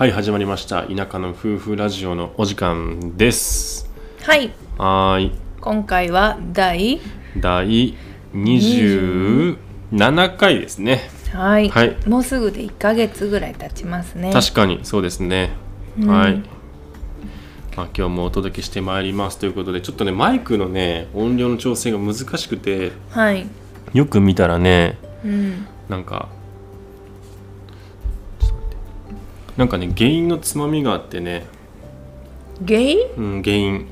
はい始まりました。田舎の夫婦ラジオのお時間です。はい。はーい。今回は第第27回ですね。はい、はい。もうすぐで1ヶ月ぐらい経ちますね。確かにそうですね、うん。はい、まあ、今日もお届けしてまいります。ということでちょっとねマイクのね音量の調整が難しくてはい。よく見たらねうん。なんかなんかね原因のつまみがあってね、原因？うん、原因。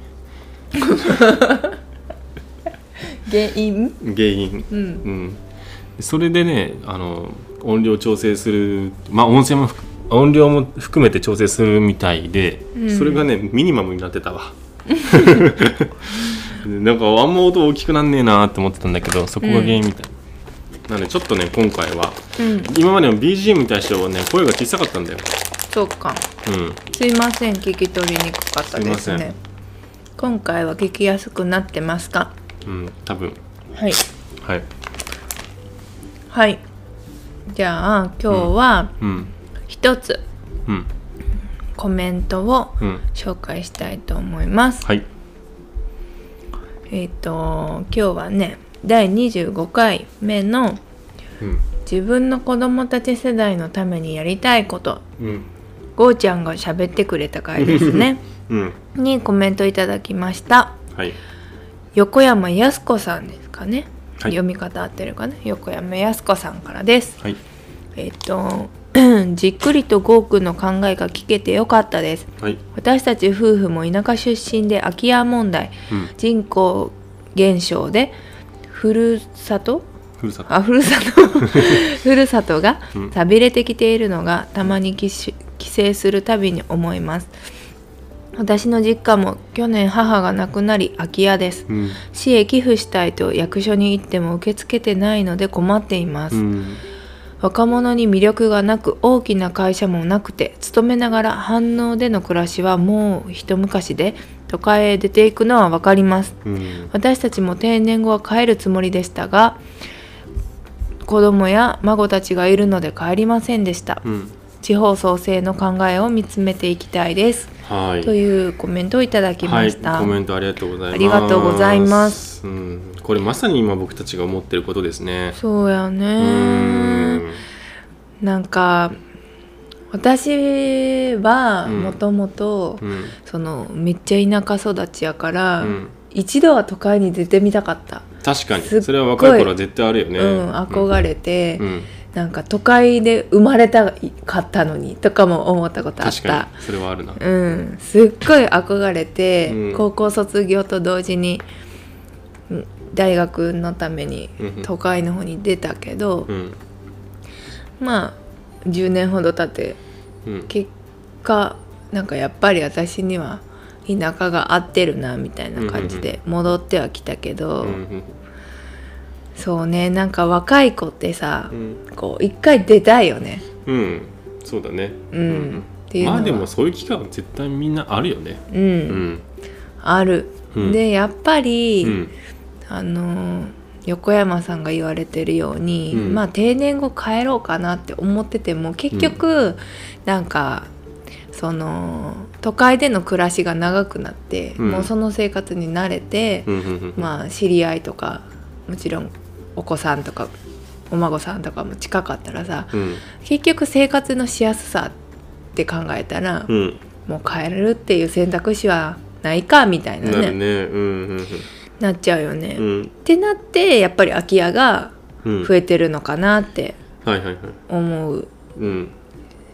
原因？原因。うん。うん、それでねあの音量調整するまあ音声も含音量も含めて調整するみたいで、うん。それがねミニマムになってたわ。なんかあんま音大きくなんねえなって思ってたんだけどそこが原因みたい、なのでちょっとね今回はうん。今までの BGM に対してはね声が小さかったんだよそうか。うん。すいません聞き取りにくかったですね。今回は聞きやすくなってますか？うん多分。はい。はい。はい。じゃあ今日はうん。一つうん。コメントをうん。紹介したいと思います。はい。えっ、と今日はね第25回目のうん。自分の子供たち世代のためにやりたいことうんゴーちゃんが喋ってくれた回ですね。うん。にコメントいただきました。はい。横山やす子さんですかね、はい。読み方合ってるかな。横山やす子さんからです。はい。えっ、と じっくりとゴーくんの考えが聞けてよかったです。はい。私たち夫婦も田舎出身で空き家問題うん。人口減少でふるさと？ふるさと。あふるさと。ふるさとがうん。寂れてきているのがたまに帰し帰省するたびに思います。私の実家も去年母が亡くなり空き家です。うん。市へ寄付したいと役所に行っても受け付けてないので困っています、うん。若者に魅力がなく大きな会社もなくて勤めながら反応での暮らしはもう一昔で都会へ出ていくのは分かります。うん。私たちも定年後は帰るつもりでしたが子供や孫たちがいるので帰りませんでした。うん地方創生の考えを見つめていきたいです、はい。というコメントをいただきました、はい、コメントありがとうございます。ありがとうございます。うん、これまさに今僕たちが思ってることですね。そうやうねん、なんか私はうん。もともとうん、そのめっちゃ田舎育ちやから、うん。一度は都会に出てみたかった、確かに。それは若い頃は絶対あるよね。うん憧れて、うん、なんか都会で生まれたかったのにとかも思ったことあっ確かたに。それはあるな。うん。すっごい憧れて、うん。高校卒業と同時にうん大学のためにうん。都会の方に出たけど、うん、まあ10年ほど経ってうん、結果なんかやっぱり私には田舎が合ってるなみたいな感じで戻ってはきたけど、うん、そうねなんか若い子ってさう、ん、こう一回出たいよね。うん、そうだね。うん。うのは。まあでもそういう期間は絶対みんなあるよね。うん。うん、ある。うん。でやっぱり、うん、あの横山さんが言われてるように、うん。まあ定年後帰ろうかなって思ってても結局、なんかその都会での暮らしが長くなって、うん。もうその生活に慣れて、うん、うん、まあ知り合いとかもちろんお子さんとかお孫さんとかも近かったらさうん、結局生活のしやすさって考えたら、うん、もう帰れるっていう選択肢はないかみたいなねね。うん、なっちゃうよね。ってなってやっぱり空き家がうん、増えてるのかなってはいはいはい。思ううん、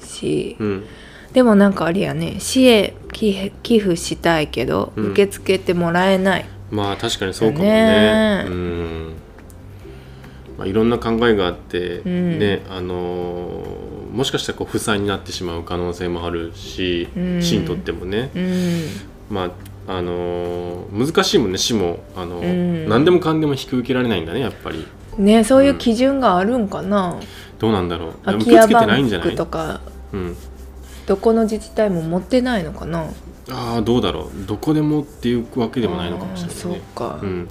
し、うん、でもなんかあれやね市へ寄付寄付したいけど、うん。受け付けてもらえない。まあ確かにそうかもね。だね。うん。まあいろんな考えがあって、ん。ねあのーもしかしたらこう負債になってしまう可能性もあるし、うん。市にとってもね。うん。まああのー難しいもんね市も。あの何でもかんでも引き受けられないんだねやっぱり。ねそういう基準があるんかな、どうなんだろう。受け付けてバンないんじゃない？クとかうん。どこの自治体も持ってないのかな。ああどうだろう。どこでもっていうわけでもないのかもしれないあーそうね。か、うん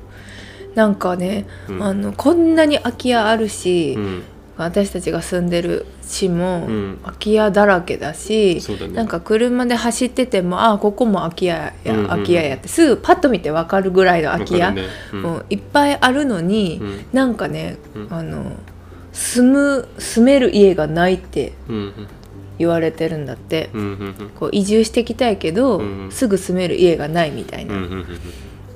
なんかね、うん。あのこんなに空き家あるし、うん。私たちが住んでる市もうん。空き家だらけだし、そうだね。なんか車で走っててもあここも空き家や、うんうんうん。空き家やってすぐパッと見て分かるぐらいの空き家、ね。うん。もういっぱいあるのに、うん。なんかね、うん。あの住む住める家がないって言われてるんだって、こう移住してきたいけど、うんすぐ住める家がないみたいな、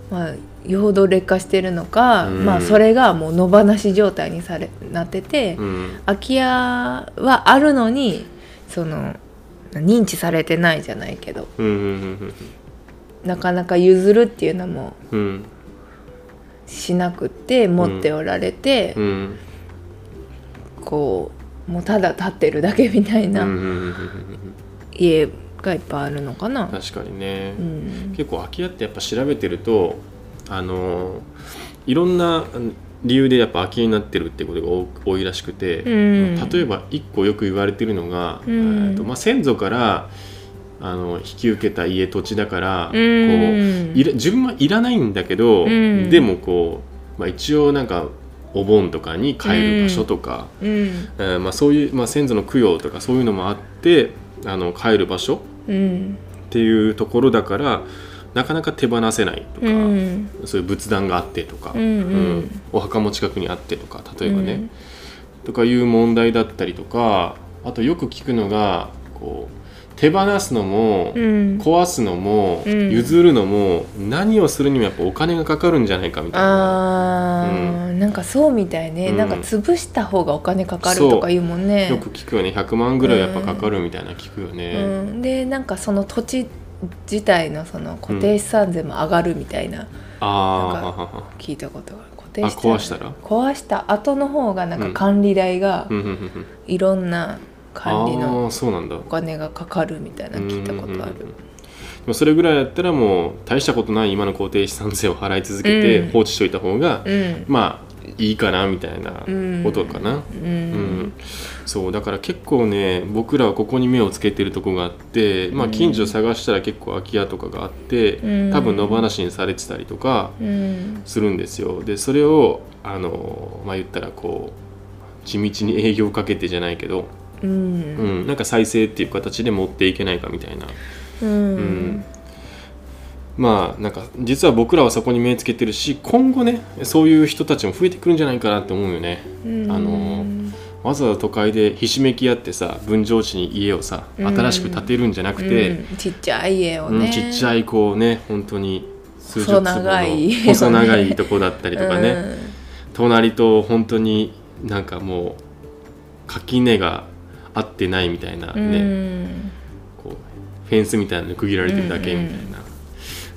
まあよほど劣化してるのか、うん。まあそれがもう野放し状態にされなってて、うん。空き家はあるのにその認知されてないじゃないけど。うんなかなか譲るっていうのもうん。しなくって持っておられて、こうもうただ立ってるだけみたいうんな家がいっぱいあるのかな。確かにね、うん。結構空き家ってやっぱ調べてるとあのいろんな理由でやっぱ空き家になってるってことが多多いらしくて、うん。例えば一個よく言われてるのが、うん。えーとまあ、先祖からあの引き受けた家土地だから、うん。こういら自分はいらないんだけど、うん。でもこう、まあ、一応なんかお盆とかに帰る場所とか、うん。えーまあ、そういう、まあ、先祖の供養とかそういうのもあってあの帰る場所うんっていうところだからなかなか手放せないとか、うん。そういう仏壇があってとか、うん。うん。お墓も近くにあってとか例えばね、うん。とかいう問題だったりとかあとよく聞くのがこう手放すのも、うん。壊すのも、うん。譲るのも何をするにもやっぱお金がかかるんじゃないかみたいな。あー、なんかそうみたいね、うん。なんか潰した方がお金かかるとか言うもんね。よく聞くよね。100万ぐらいやっぱかかるみたいな聞くよね。うん、でなんかその土地自体のその固定資産税も上がるみたいな、あなんかあ聞いたことがある。壊したら？壊した後の方がなんかうん。管理代がうんうんうんうん。いろんな管理あのーそうなんだ。お金がかかるみたいな聞いたことある。それぐらいだったらもう大したことない今の固定資産税を払い続けてうん。放置しといた方が、うん。まあいいかなみたいなことかな、ううん。んそうだから結構ね僕らはここに目をつけてるとこがあって、まあ、近所探したら結構空き家とかがあって、うん。多分野放しにされてたりとかうん。するんですよ。でそれをあのまあ言ったらこう地道に営業かけてじゃないけど、ううん。ん、なんか再生っていう形で持っていけないかみたいな。うん。ん。まあなんか実は僕らはそこに目つけてるし今後ねそういう人たちも増えてくるんじゃないかなって思うよね。うん。あのわざわざ都会でひしめき合ってさ分譲地に家をさうん。新しく建てるんじゃなくて、うん。ちっちゃい家をうんね、ちっちゃいこうね本当に数十細坪の長い。細長いとこだったりとかね、隣と本当になんかもう垣根が合ってないみたいなうんね、うん。こうフェンスみたいなの区切られてるだけみたいな、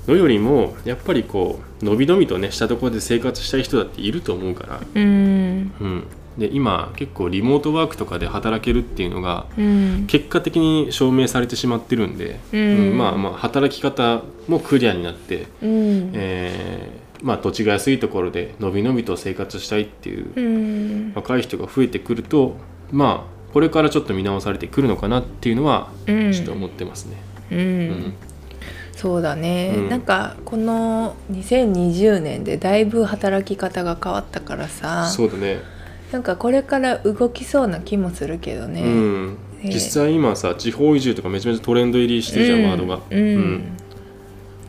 のよりもやっぱりこうのびのびとねしたところで生活したい人だっていると思うから、うん。うん、で今結構リモートワークとかで働けるっていうのがうん。結果的に証明されてしまってるんで、うん。まあまあ働き方もクリアになって、うん。えーまあ土地が安いところでのびのびと生活したいっていううん。若い人が増えてくるとまあこれからちょっと見直されてくるのかなっていうのはうん。ちょっと思ってますね。うん。うん。そうだね、うん。なんかこの2020年でだいぶ働き方が変わったからさ。そうだね。なんかこれから動きそうな気もするけどね、うん、えー実際今さ地方移住とかめちゃめちゃトレンド入りしてるじゃん、うん。ワードが。うん。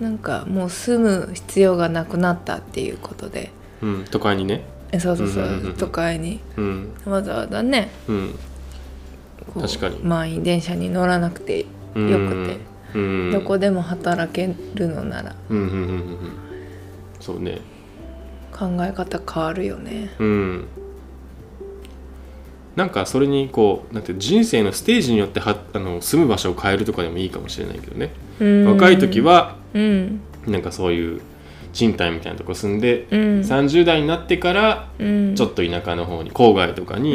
なんかもう住む必要がなくなったっていうことで。うんうん。都会にね。えそうそうそう,、うんうんうんうん。都会に。うん。わざわざね。うんこう確かに。満員電車に乗らなくてよくて、うん、どこでも働けるのなら。うんうんうんうん。うんそうね。考え方変わるよね。うん。なんかそれにこうなんて人生のステージによってはあの住む場所を変えるとかでもいいかもしれないけどね、うん。若い時はうん。なんかそういう賃貸みたいなとこ住んで、うん。30代になってからうん。ちょっと田舎の方に郊外とかに、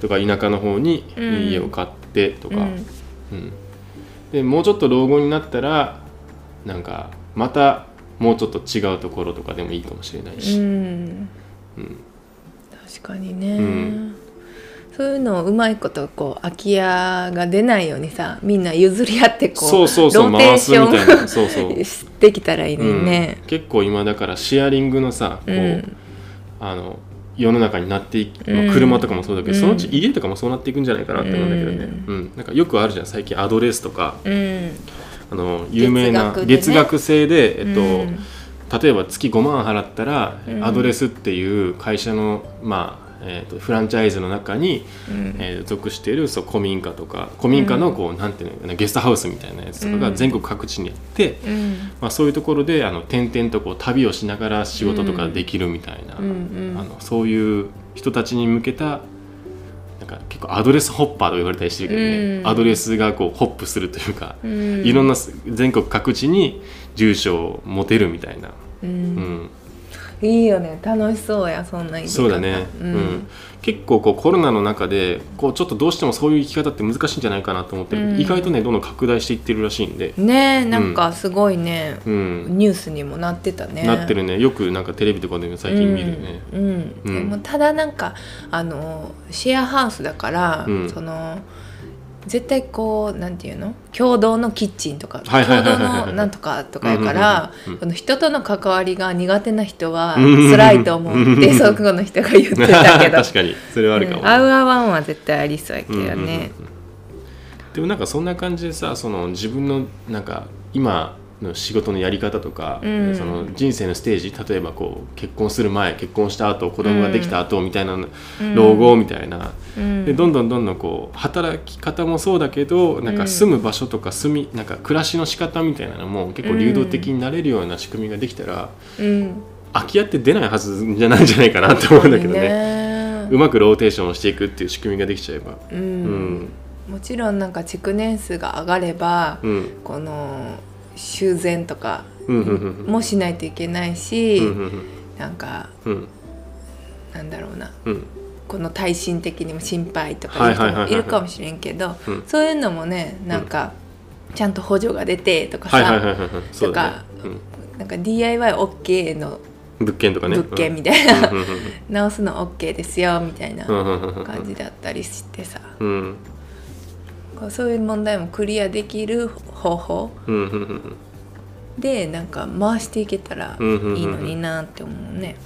とか田舎の方にうん。家を買ってとか、うん。うん。でもうちょっと老後になったらなんかまたもうちょっと違うところとかでもいいかもしれないうし、ん。うん。確かにね、うん。そういうのをうまいことこう空き家が出ないようにさみんな譲り合ってこうそうそうそうローテーション回すみたいな。そうそう。してきたらいいね。うん。結構今だからシェアリングのさこう、うん。あの世の中になっていき、まあうん車とかもそうだけど、うん。そのうち家とかもそうなっていくんじゃないかなって思うんだけどね、うん。なんかよくあるじゃん最近アドレスとか。うん。あの有名な月額でね。制で、えっとうん。例えば月5万払ったら、うん。アドレスっていう会社の、まあえー、とフランチャイズの中に、うん。えー属しているそう古民家とか古民家のこう、なんていうのゲストハウスみたいなやつとかがうん。全国各地にあって、うん。まあ、そういうところであの転々とこう旅をしながら仕事とかできるみたいな、うんうん。あのそういう人たちに向けたなんか結構アドレスホッパーと言われたりしてるけどね、うん。アドレスがこうホップするというか、うん。いろんな全国各地に住所を持てるみたいな、ううんん、いいよね。楽しそうやそんな生き方そうだね、ううん。ん。結構こうコロナの中でこうちょっとどうしてもそういう生き方って難しいんじゃないかなと思って、うん。意外とねどんどん拡大していってるらしいんで、ねえなんかすごいね、うん。ニュースにもなってたね。なってるね。よくなんかテレビとかでも最近見るよね。うん、でもただなんかあのシェアハウスだから、うん。その絶対こうなんていうの？共同のキッチンとか共同のなんとかとかやからこの人との関わりが苦手な人は辛いと思うってそこの人が言ってたけど。確かに。それはあるかも、うん。合う合わんは絶対ありそうやけどうんうんうんうん。ね。でもなんかそんな感じでさその自分のなんか今の仕事のやり方とか、うん。その人生のステージ例えばこう結婚する前結婚した後子供ができた後みたいな、老後みたいな、うん。でどんどんどんどんこう働き方もそうだけどなんか住む場所とか住みなんか暮らしの仕方みたいなのも結構流動的になれるような仕組みができたら、うん。空き家って出ないはずじゃないんじゃないかなって思うんだけどね。ね。うまくローテーションをしていくっていう仕組みができちゃえば。ううんん。もちろんなんか築年数が上がれば、うん。この修繕とかもしないといけないし、なんかうんなんだろうな。うんこの耐震的にも心配とかいるかもしれんけどうん。そういうのもねなんかちゃんと補助が出てとかさ、はいはいはいはいはい。そうだね。なんか DIYOK のうん、物件とかね。物件みたいな、直すの OK ですよみたいな感じだったりしてさ。うんそういう問題もクリアできる方法でなんか回していけたらいいのになって思うね。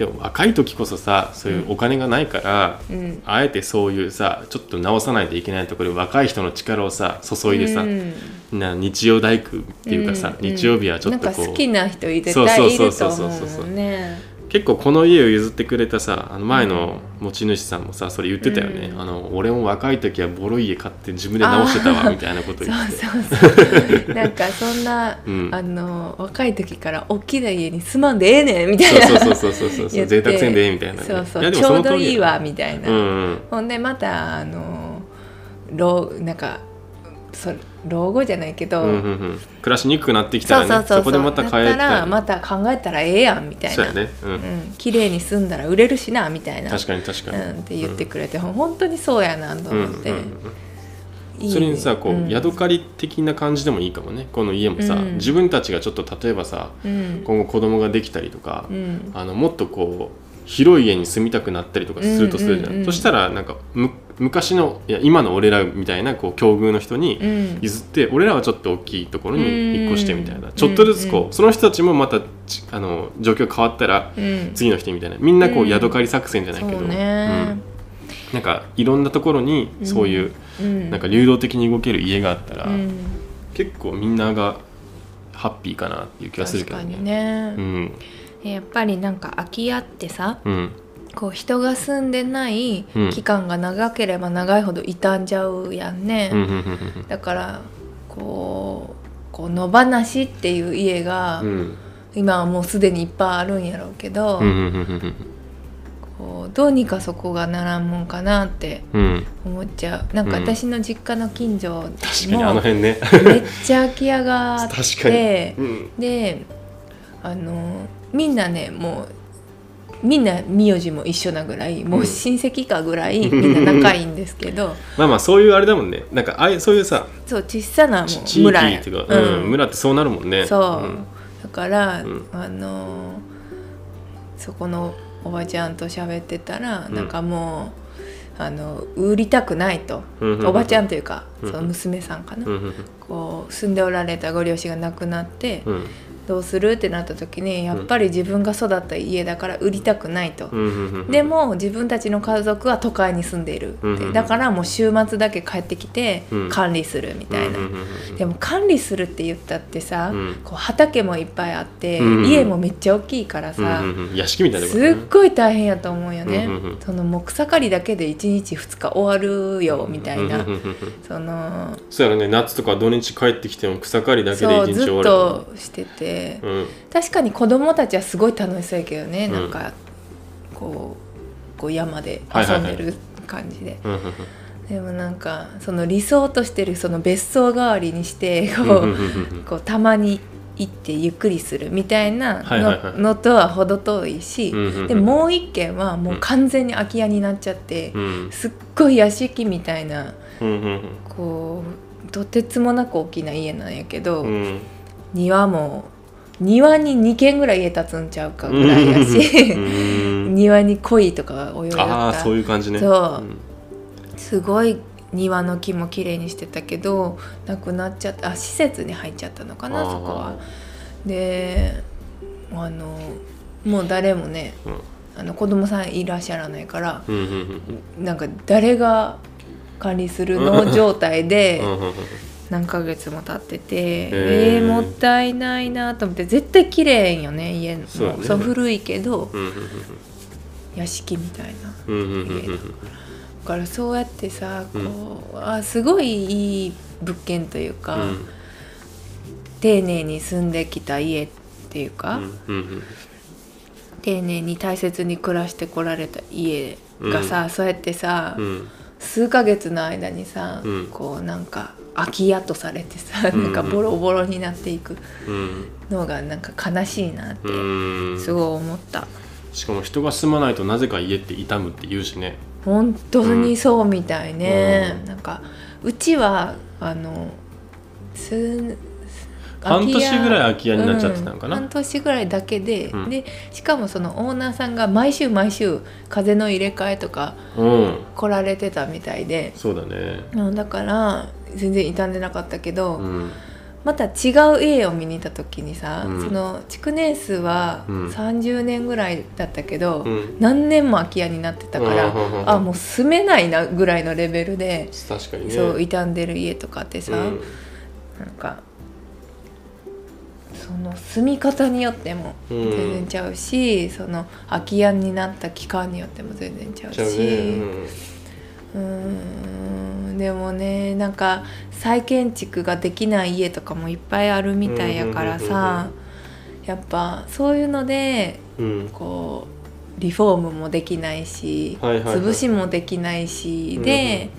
でも若い時こそさそういうお金がないから、うんあえてそういうさちょっと直さないといけないところで若い人の力をさ注いでさ、うんな日曜大工っていうかさ、うん日曜日はちょっとこう好きな人絶対いると思うそうそうそうそうそうもんね。結構この家を譲ってくれたさあの前の持ち主さんもさそれ言ってたよね、うん。あの俺も若い時はボロい家買って自分で直してたわみたいなことそう言って。そうそう。なんかそんな、うん。あの若い時から大きな家に住まんでええねんみたいな。そうそうそうそうそう贅沢せんでええみたいな、ね、そうそう。ちょうどいいわみたいな。うんうん。ほんでまたあの老なんかそ老後じゃないけど、うんうんうん。暮らしにくくなってきたらねそこでまた変えたらたまた考えたらええやんみたいな。そうやね、うん。うん、綺麗に住んだら売れるしなみたいな。確かに確かに、うん、って言ってくれて、本当にそうやなとうん思って、うんうんそれにさこう、ん。ヤドカリ的な感じでもいいかもねこの家もさ、うん。自分たちがちょっと例えばさうん。今後子供ができたりとか、うん。あのもっとこう広い家に住みたくなったりとかするとするじゃん,、うんうんうんそしたらなんかむ昔のいや今の俺らみたいなこう境遇の人にうん。譲って、俺らはちょっと大きいところに引っ越してみたいな、うん。ちょっとずつこう、うんその人たちもまたちあの状況変わったらうん。次の人みたいな。みんなこううん。ヤドカリ作戦じゃないけど、そうね。うん。なんかいろんなところにそういう、うん。なんか流動的に動ける家があったら、うん。結構みんながハッピーかなっていう気がするけどね。にね。う、ん。やっぱりなんか空き家ってさうんこう人が住んでないうん。期間が長ければ長いほど傷んじゃうやんね、うん。だからこうこう野放しっていう家が、うん。今はもうすでにいっぱいあるんやろうけど、うん。こうどうにかそこがならんもんかなってうん思っちゃう。なんかうん私の実家の近所確かにあのも辺ね。めっちゃ空き家があって うん、であのみんなねもうみんな名字も一緒なぐらいもう親戚かぐらい みんな仲いいんですけど。まあまあそういうあれだもんね。なんかあそういうさそう小さなもう村やっていうか、うん村ってそうなるもんね。そう、ん。だから、うん。あのそこのおばちゃんと喋ってたら、うん。なんかもうあの売りたくないと、うん。うんうんおばちゃんというか、うん。その娘さんかな、うん。うん。こう住んでおられたご両親が亡くなって、うんどうするってなった時にやっぱり自分が育った家だから売りたくないと。でも自分たちの家族は都会に住んでいるって、だからもう週末だけ帰ってきてうん。管理するみたいな、でも管理するって言ったってさ、うん。こう畑もいっぱいあって、家もめっちゃ大きいからさ、屋敷みたいなすっごい大変やと思うよね、そのもう草刈りだけで1日2日終わるよみたいな、そのそうやろね。夏とか土日帰ってきても草刈りだけでそうずっ一日終わるとしてて、うん。確かに子供たちはすごい楽しそうやけどね、うん。なんかこうこう山で遊んでる感じで、でもなんかその理想としてるその別荘代わりにしてこう,、こうたまに行ってゆっくりするみたいなの,、とは程遠いし、でもう一軒はもう完全に空き家になっちゃって、うん。すっごい屋敷みたいなこうとてつもなく大きな家なんやけど、うんうん。庭も庭に2軒ぐらい家建つんちゃうかぐらいやし、うん。庭に鯉とかが泳いであそういう感じね。そう。ん。すごい庭の木も綺麗にしてたけどなくなっちゃった。あ施設に入っちゃったのかなそこは。であのもう誰もねうん。あの子供さんいらっしゃらないからうんうんうん。なんか誰が管理するの状態で何ヶ月も経っててへえーーもったいないなと思って絶対綺麗よね家もそうだね。そう古いけどうんうん屋敷みたいな。うんうんうんうん。うんだからそうやってさこう、あすごいいい物件というか、うん。丁寧に住んできた家っていうか、丁寧に大切に暮らしてこられた家がさ、そうやってさ、うん。数ヶ月の間にさ、うん。こうなんか空き家とされてさ、うん。なんかボロボロになっていくうん。のがなんか悲しいなってうん。すごい思った。しかも人が住まないとなぜか家って傷むって言うしね。本当にそうみたいね、うん。なんかうちはあのす半年ぐらい空き家になっちゃうんってたのかな。半年ぐらいだけで、うん。でしかもそのオーナーさんが毎週毎週風の入れ替えとかうん。来られてたみたいで、そうだね。うん、だから全然傷んでなかったけど、うん。また違う家を見に行った時にさ、うん。その築年数はうん。30年ぐらいだったけど、うん。何年も空き家になってたから、うんうんうんうん。あもう住めないなぐらいのレベルで、確かにね。そう傷んでる家とかってさ、うん。なんかその住み方によってもうん全然ちゃうし、その空き家になった期間によっても全然ちゃうし。うね。うーん。でもねなんか再建築ができない家とかもいっぱいあるみたいやからさ、やっぱそういうのでうん。うんこうリフォームもできないし、潰しもできないしで、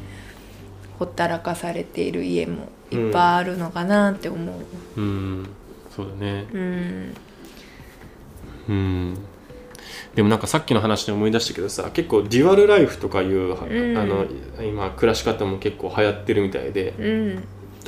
ほったらかされている家もいっぱいあるのかなって思う。うんそうだね。うん。うん。でもなんかさっきの話で思い出したけどさ結構デュアルライフとかいう、ん。あの今暮らし方も結構流行ってるみたいでうん。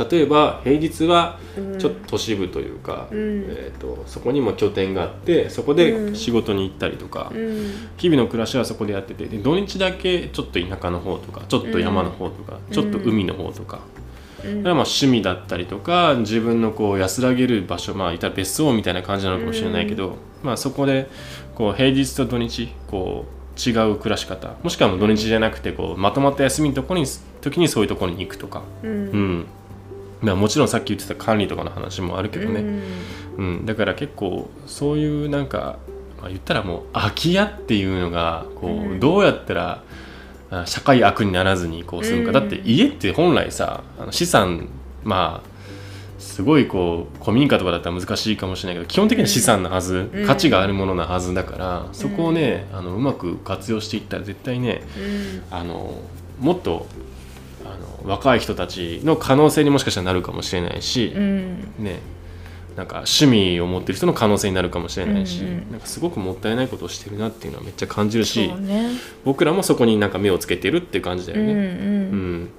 例えば平日はうん。ちょっと都市部というか、うん。えー、とそこにも拠点があってそこで仕事に行ったりとか、うん。日々の暮らしはそこでやっててで土日だけちょっと田舎の方とかちょっと山の方とか、ちょっと海の方とか、それはまあ趣味だったりとか自分のこう安らげる場所まあいたら別荘みたいな感じなのかもしれないけど、まあそこでこう平日と土日こう違う暮らし方もしくは土日じゃなくてこうまとまった休みのとこに時にそういうところに行くとか、ううん。んまあ、もちろんさっき言ってた管理とかの話もあるけどね、うん。うん、だから結構そういうなんか、まあ、言ったらもう空き家っていうのがこう、うん。どうやったらあ社会悪にならずにこう住むか、うん。だって家って本来さあの資産まあすごいこう古民家とかだったら難しいかもしれないけど基本的には資産なはず、うん。価値があるものなはずだからそこをねあのうまく活用していったら絶対ねうん。あのもっとあの若い人たちの可能性にもしかしたらなるかもしれないし、うん。ねなんか趣味を持ってる人の可能性になるかもしれないし、うんうん。なんかすごくもったいないことをしてるなっていうのはめっちゃ感じるしね。僕らもそこになんか目をつけてるっていう感じだよね。うんうん。うん。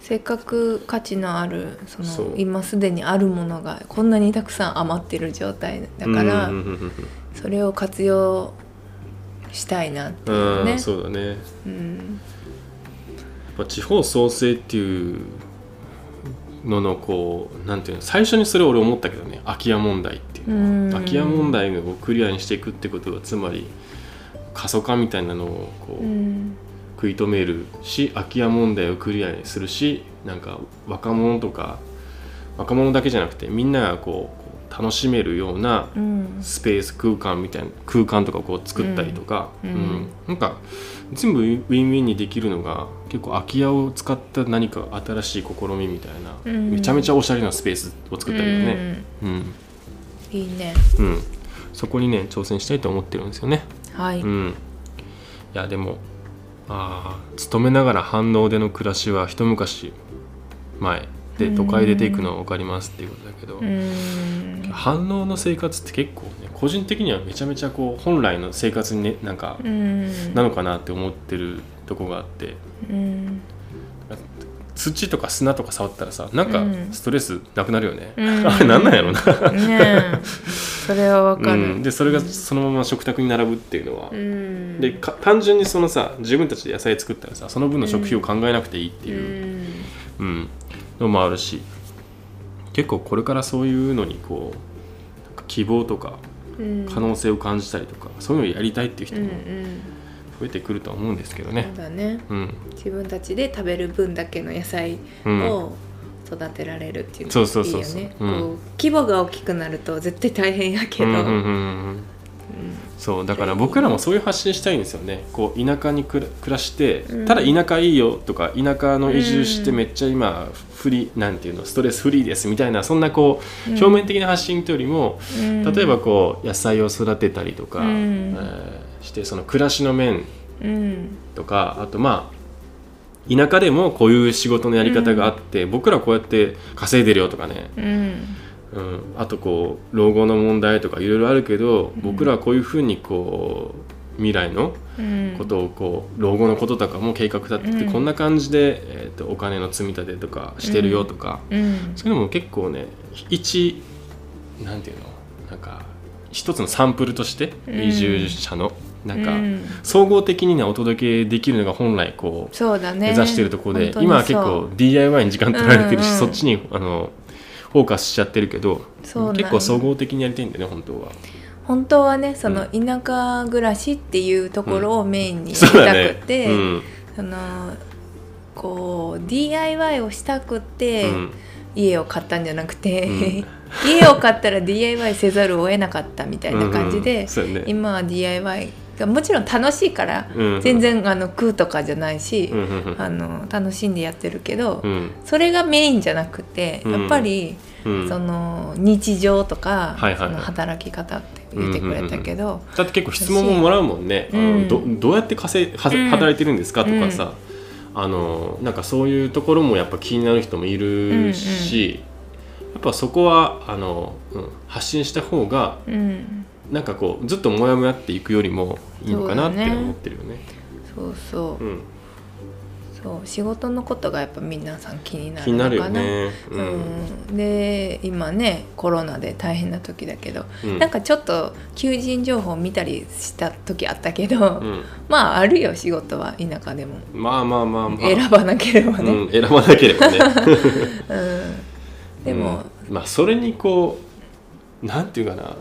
せっかく価値のあるその今すでにあるものがこんなにたくさん余ってる状態だから、それを活用したいなっていううんね。そうだね。やっうんぱ地方創生っていうののこうなんていうの最初にそれ俺思ったけどね空き家問題っていうの。は空き家問題をクリアにしていくってことはつまり過疎化みたいなのをこう、うん。食い止めるし空き家問題をクリアにするしなんか若者とか若者だけじゃなくてみんながこう楽しめるようなうん。スペース空間みたいな空間とかこう作ったりとか、うん。うん。なんか全部ウィンウィンにできるのが結構空き家を使った何か新しい試みみたいな、うん。めちゃめちゃおしゃれなスペースを作ったりとかね、うん。いいね。うん。そこにね挑戦したいと思ってるんですよね。はい、うん、いやでもああ勤めながら反応での暮らしは一昔前で都会出ていくのは分かりますっていうことだけど、うん。反応の生活って結構ね個人的にはめちゃめちゃこう本来の生活にねなんかうん。なのかなって思ってるとこがあって。うん。土とか砂とか触ったらさなんかうん。ストレスなくなるよね、うん。あれなんなんやろな、ねえ。それはわかる、うん、でそれがそのまま食卓に並ぶっていうのは、うん。でか単純にそのさ自分たちで野菜作ったらさその分の食費を考えなくていいってういう、ん。うん。のもあるし。結構これからそういうのにこう希望とかうん可能性を感じたりとか、そういうのをやりたいっていう人もん増えてくるとは思うんですけどそねう。だね。うん。自分たちで食べる分だけの野菜うん。を育てられるっていうのそうそういいよね規模が大きくなると絶対大変やけど、うんうんうんうんそうだから僕らもそういう発信したいんですよね。こう田舎に暮らしてうん。ただ田舎いいよとか田舎の移住してうんめっちゃ今フリーなんていうのストレスフリーですみたいなそんなこううん。表面的な発信というよりもうん。例えばこう野菜を育てたりとか、うん。えーしてその暮らしの面うん。とかあとまあ田舎でもこういう仕事のやり方があって、僕らこうやって稼いでるよとかね、うん。うん、あとこう老後の問題とかいろいろあるけどうん。僕らはこういうふうにこう未来のうん。ことをこう老後のこととかも計画立てて、うん。こんな感じで、えー、とお金の積み立てとかしてるよとか、うん。そういうのも結構ね一なんていうの？なんか一つのサンプルとしてうん。移住者の、なんか、うん。総合的にねお届けできるのが本来こうそうだね。目指してるところで、今は結構 DIY に時間取られてるし、うんうん。そっちにあのフォーカスしちゃってるけど結構総合的にやりたいんだよね本当は。本当はねその田舎暮らしっていうところをメインにやりそうだたねくて、うん。そのこう DIY をしたくて、うん。家を買ったんじゃなくて、うん。家を買ったら DIY せざるを得なかったみたいな感じで、うん。そうやね。今は DIY がもちろん楽しいから、うん。全然あの食うとかじゃないし、うんうんうん。あの楽しんでやってるけど、うん。それがメインじゃなくて、うん。やっぱり、うん。その日常とか、はいはいはい。その働き方って言ってくれたけど、だって結構質問ももらうもんね、どどうやって稼働いてるんですかとかさ、あのなんかそういうところもやっぱ気になる人もいるし、やっぱそこはあの、うん、発信した方がうん、なんかこうずっとモヤモヤっていくよりもいいのかなって思ってるよね。そうそう、うん、そう仕事のことがやっぱ皆さん気になるのかな。るよね。ううん。ん、で今ねコロナで大変な時だけど、うん。なんかちょっと求人情報見たりした時あったけど、うん。まああるよ仕事は田舎でも、まあまあまあまあ。選ばなければね、うん、選ばなければね。うん、でも、うん。まあそれにこうなんていうかな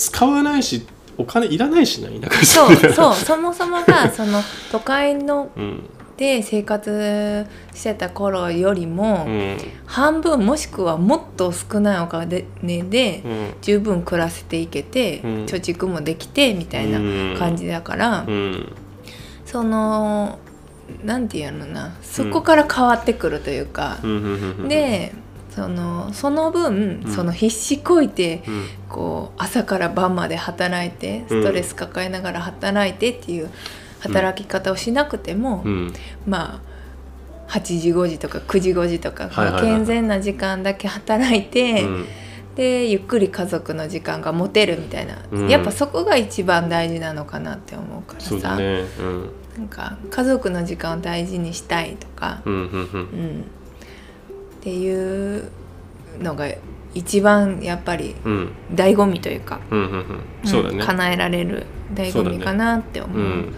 使わないしお金いらないしな田舎そうそうそもそもが その都会のうん。で生活してた頃よりも、うん。半分もしくはもっと少ないお金で,、でうん十分暮らせていけて、うん。貯蓄もできてみたいな感じだから、うん。そのなんていうのなそこから変わってくるというか、でそのその分、うん。その必死こいてうん。こう朝から晩まで働いてうん。ストレス抱えながら働いてっていう働き方をしなくても、うん。まあ8時5時とか9時5時とか、健全な時間だけ働いて、うん。でゆっくり家族の時間が持てるみたいな、うん。やっぱそこが一番大事なのかなって思うからさ、ね。うん。なんか家族の時間を大事にしたいとか、うんうん。うん、っていうのが一番やっぱり醍醐味というか、うんうんうん。そうだね。ん叶えられる醍醐味かなって思う。うん。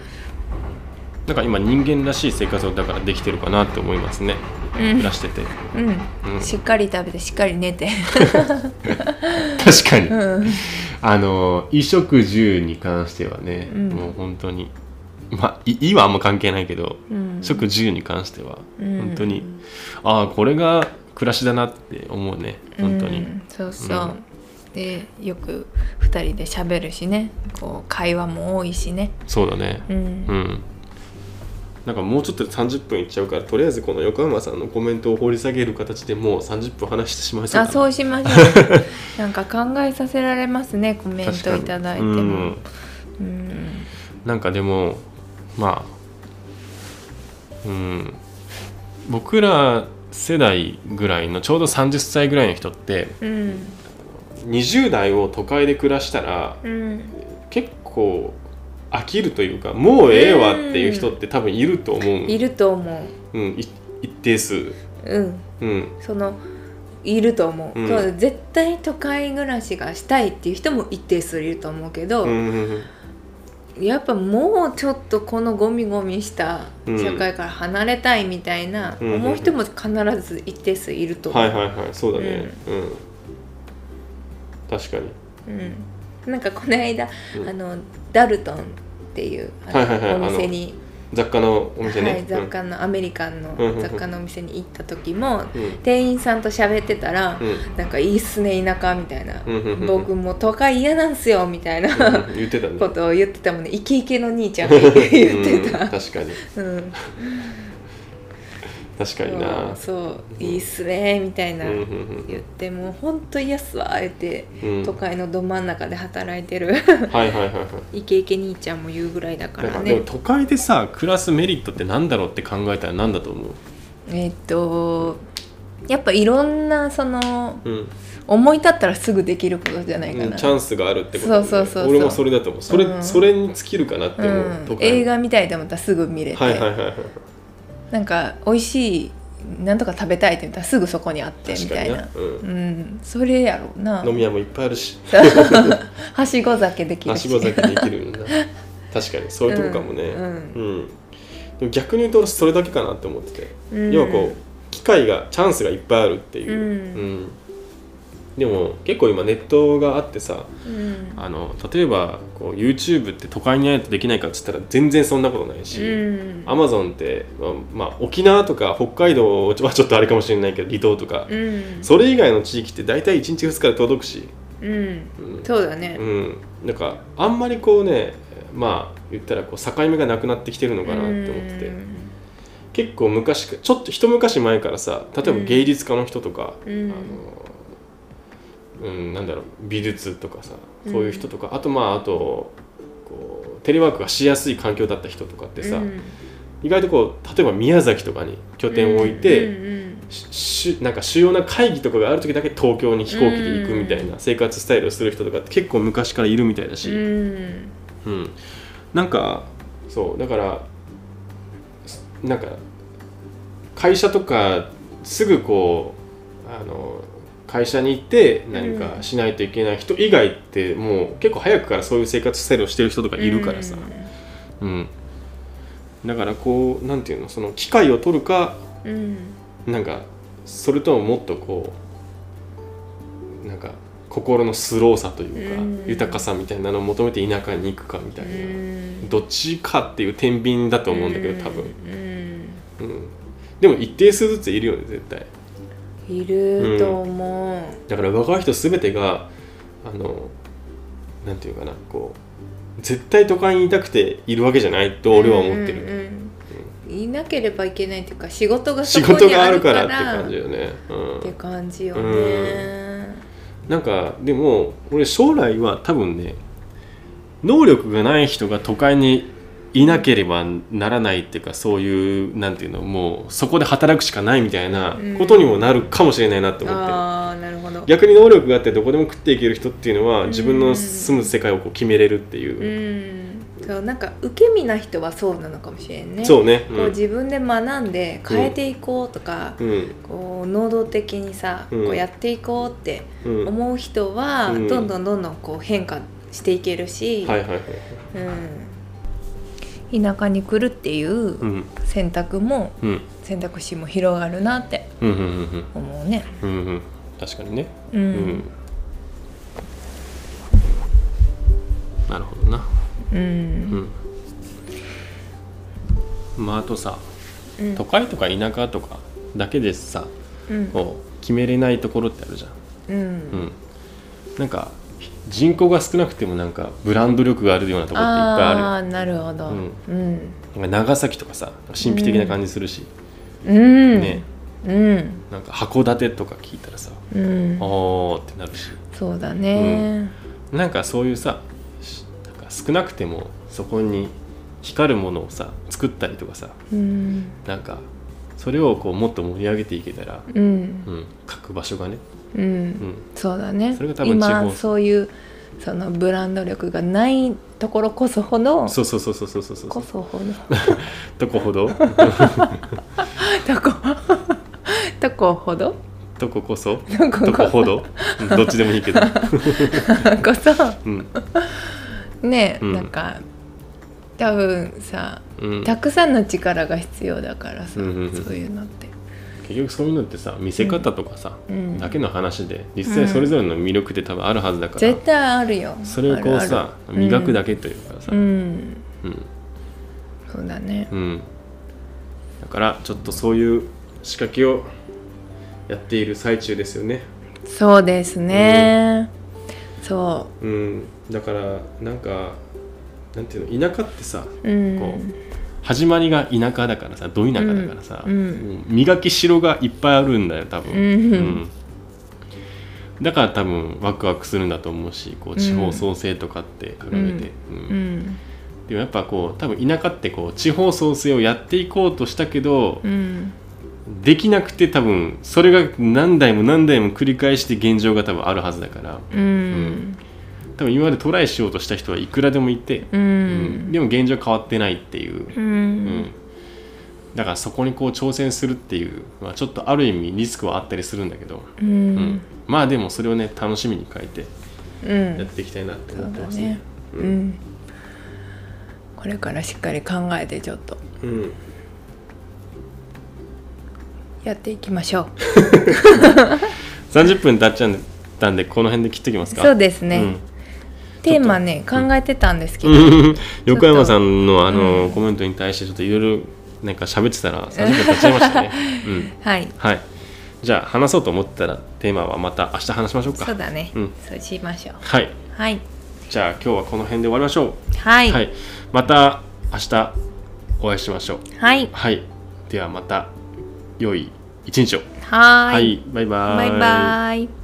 なんか今人間らしい生活をだからできてるかなって思いますね。うん。暮らしてて。うん、うん。しっかり食べてしっかり寝て。確かに。うん。あの衣食住に関してはね、うん。もう本当にまあいいはあんま関係ないけど、うん。食住に関してはうん。本当に、ああこれが暮らしだなって思うね本当に、うん。そうそう、でよく2人で喋るしね。こう会話も多いしね。そうだね。うん。うん。なんかもうちょっとで30分いっちゃうからとりあえずこの横山さんのコメントを掘り下げる形でもう30分話してしまいそうあそうしましょう。なんか考えさせられますねコメントいただいても。うん。うん。なんかでもまあうん。僕ら世代ぐらいのちょうど30歳ぐらいの人ってうん。20代を都会で暮らしたらうん。結構飽きるというかもうええわっていう人って多分いると思う、いると思う。ん、い一定数、ううん。うん、そのいると思う,、うん。絶対都会暮らしがしたいっていう人も一定数いると思うけど、うんうんやっぱもうちょっとこのゴミゴミしたうん。社会から離れたいみたいな、うん。思う人も必ず一定数いると思う、はいはいはいそうだね。うん、確かに。うん、なんかこの間、うん。あのダルトンっていうお店に、雑貨のお店ね、はい、雑貨の、アメリカンの雑貨のお店に行った時も、店員さんと喋ってたら、うん。なんかいいっすね田舎みたいな、僕も都会嫌なんすよみたいな、うん言ってたね。ことを言ってたもんね。イケイケの兄ちゃんが言ってた、うん確かに。うん確かにな。そういいっすねみたいな。言ってもうほんと嫌っすわ言って、うん。都会のど真ん中で働いてる。はいはいはいはい。イケイケ兄ちゃんも言うぐらいだからね。かでも都会でさ暮らすメリットってなんだろうって考えたら何だと思う？えっとやっぱいろんなそのうん。思い立ったらすぐできることじゃないかな、うんチャンスがあるってことね。そうそうそう俺もそれだと思う。それ,、うん。それに尽きるかなって思う、映画見たいと思ったらすぐ見れて、はいはいはいはいなんか美味しいなんとか食べたいって言ったらすぐそこにあってみたいな、うん。うん、それやろうな。飲み屋もいっぱいあるし。はしご酒できるはししご酒できるんだ。確かに。そういうとこかもね。うん。うん。でも逆に言うと俺それだけかなって思ってて、うん。要はこう機会がチャンスがいっぱいあるっていう、うん。うんでも結構今ネットがあってさうん。あの例えばこう YouTube って都会にないとできないかっつったら全然そんなことないし、うん。アマゾンって、まあ、まあ沖縄とか北海道はちょっとあれかもしれないけど離島とか、うん。それ以外の地域って大体1日2日で届くし、うん。うん。そうだね。うん、なんかあんまりこうねまあ言ったらこう境目がなくなってきてるのかなって思ってて、結構昔かちょっと一昔前からさ例えば芸術家の人とか、うん。あのうん、なんだろう美術とかさそういう人とか、あとまああとこうテレワークがしやすい環境だった人とかってさ、うん。意外とこう例えば宮崎とかに拠点を置いて、うんうんししなんか主要な会議とかがある時だけ東京に飛行機で行くみたいな生活スタイルをする人とかって結構昔からいるみたいだし、うん。うん、なんかそうだからすなんか会社とかすぐこうあの会社に行って何かしないといけない人以外ってもう結構早くからそういう生活スタイルをしてる人とかいるからさ、うん、だからこうなんていうのその機会を取るかうん。なんかそれとももっとこうなんか心のスローさというか、うん。豊かさみたいなのを求めて田舎に行くかみたいな、うん。どっちかっていう天秤だと思うんだけど多分、うん。うん、でも一定数ずついるよね絶対いると思う。だから若い人全てがあのなんていうかなこう絶対都会にいたくているわけじゃないと俺は思ってる、うんうんうん。いなければいけないっていうか仕事がそ仕こにあ事があるかららって感じよね、うん。って感じよね。なんかでも俺将来は多分ね能力がない人が都会にいなければならないっていうかそういうなんていうのもうそこで働くしかないみたいなことにもなるかもしれないなって思って。る、ああなるほど。逆に能力があってどこでも食っていける人っていうのは自分の住む世界をこう決めれるっていう。う、ん。そうなんか受け身な人はそうなのかもしれんね。そうね。こう自分で学んで変えていこうとか、うん。うん。こう能動的にさ、うん。こうやっていこうってうん。思う人は、うん。どんどんどんどんこう変化していけるし、はいはいはい。うん、田舎に来るっていううん。選択もうん。選択肢も広がるなって思うね。うんうん。うん確かにね。ううん。ん、なるほどな。ううん。んまああとさうん。都会とか田舎とかだけでさうんこう決めれないところってあるじゃんううんんなんか人口が少なくてもなんかブランド力があるようなところっていっぱいあるよあなるほど。うん。うん。なんか長崎とかさ神秘的な感じするし、うん。ね。うん。なんか函館とか聞いたらさ、うん。おーってなるし。そうだね。なんかそういうさしなんか少なくてもそこに光るものをさ作ったりとかさうん。なんかそれをこうもっと盛り上げていけたら、うん。うん、各場所がね、ううん。ん、そうだね。それが多分今そういうそのブランド力がないところこそほどそうそうそうそうそうそうそう。こそほど。とこほど。とことこほど？とここそ。とこほど。うんどっちでもいいけど、こそ。うん。ね、うん。なんか多分さうん、たくさんの力が必要だからさ、うんうんうん。そういうのって。結局そういうのってさ見せ方とかさ、うん。だけの話で実際それぞれの魅力って多分あるはずだから、絶対あるよ。それをこうさ磨くだけというかさ、うん、うん。うんそうだね。うん。だからちょっとそういう仕掛けをやっている最中ですよね。そうですね、そう。ん、だからなんかなんていうの田舎ってさううん。こう始まりが田舎だからさど田舎だからさ、うん磨きしろがいっぱいあるんだよ多分、うん。だから多分ワクワクするんだと思うしこう地方創生とかって掲げて、うん。うん。でもやっぱこう多分田舎ってこう地方創生をやっていこうとしたけど、うん。できなくて多分それが何代も何代も繰り返して現状が多分あるはずだから。うん多分今までトライしようとした人はいくらでもいて、ううん。んでも現状変わってないっていう、ううん。んだからそこにこう挑戦するっていう、まあ、ちょっとある意味リスクはあったりするんだけど、ううん。んまあでもそれをね楽しみに変えてうん。やっていきたいなって思ってます。ねね。ううん。んこれからしっかり考えてちょっと。うん。やっていきましょう。30分経っちゃったんでこの辺で切っておきますか？そうですね、うんテーマね考えてたんですけど、うん横山さんのあの、うんコメントに対してちょっといろいろなんか喋ってたら30分経っちゃいましたね。うん、はいはい。じゃあ話そうと思ったらテーマはまた明日話しましょうか。そうだね、うんそうしましょうはい。はいじゃあ今日はこの辺で終わりましょう。はいはい。また明日お会いしましょう。はいはい。ではまた良い一日を。はーいはい。バイバーバイバイ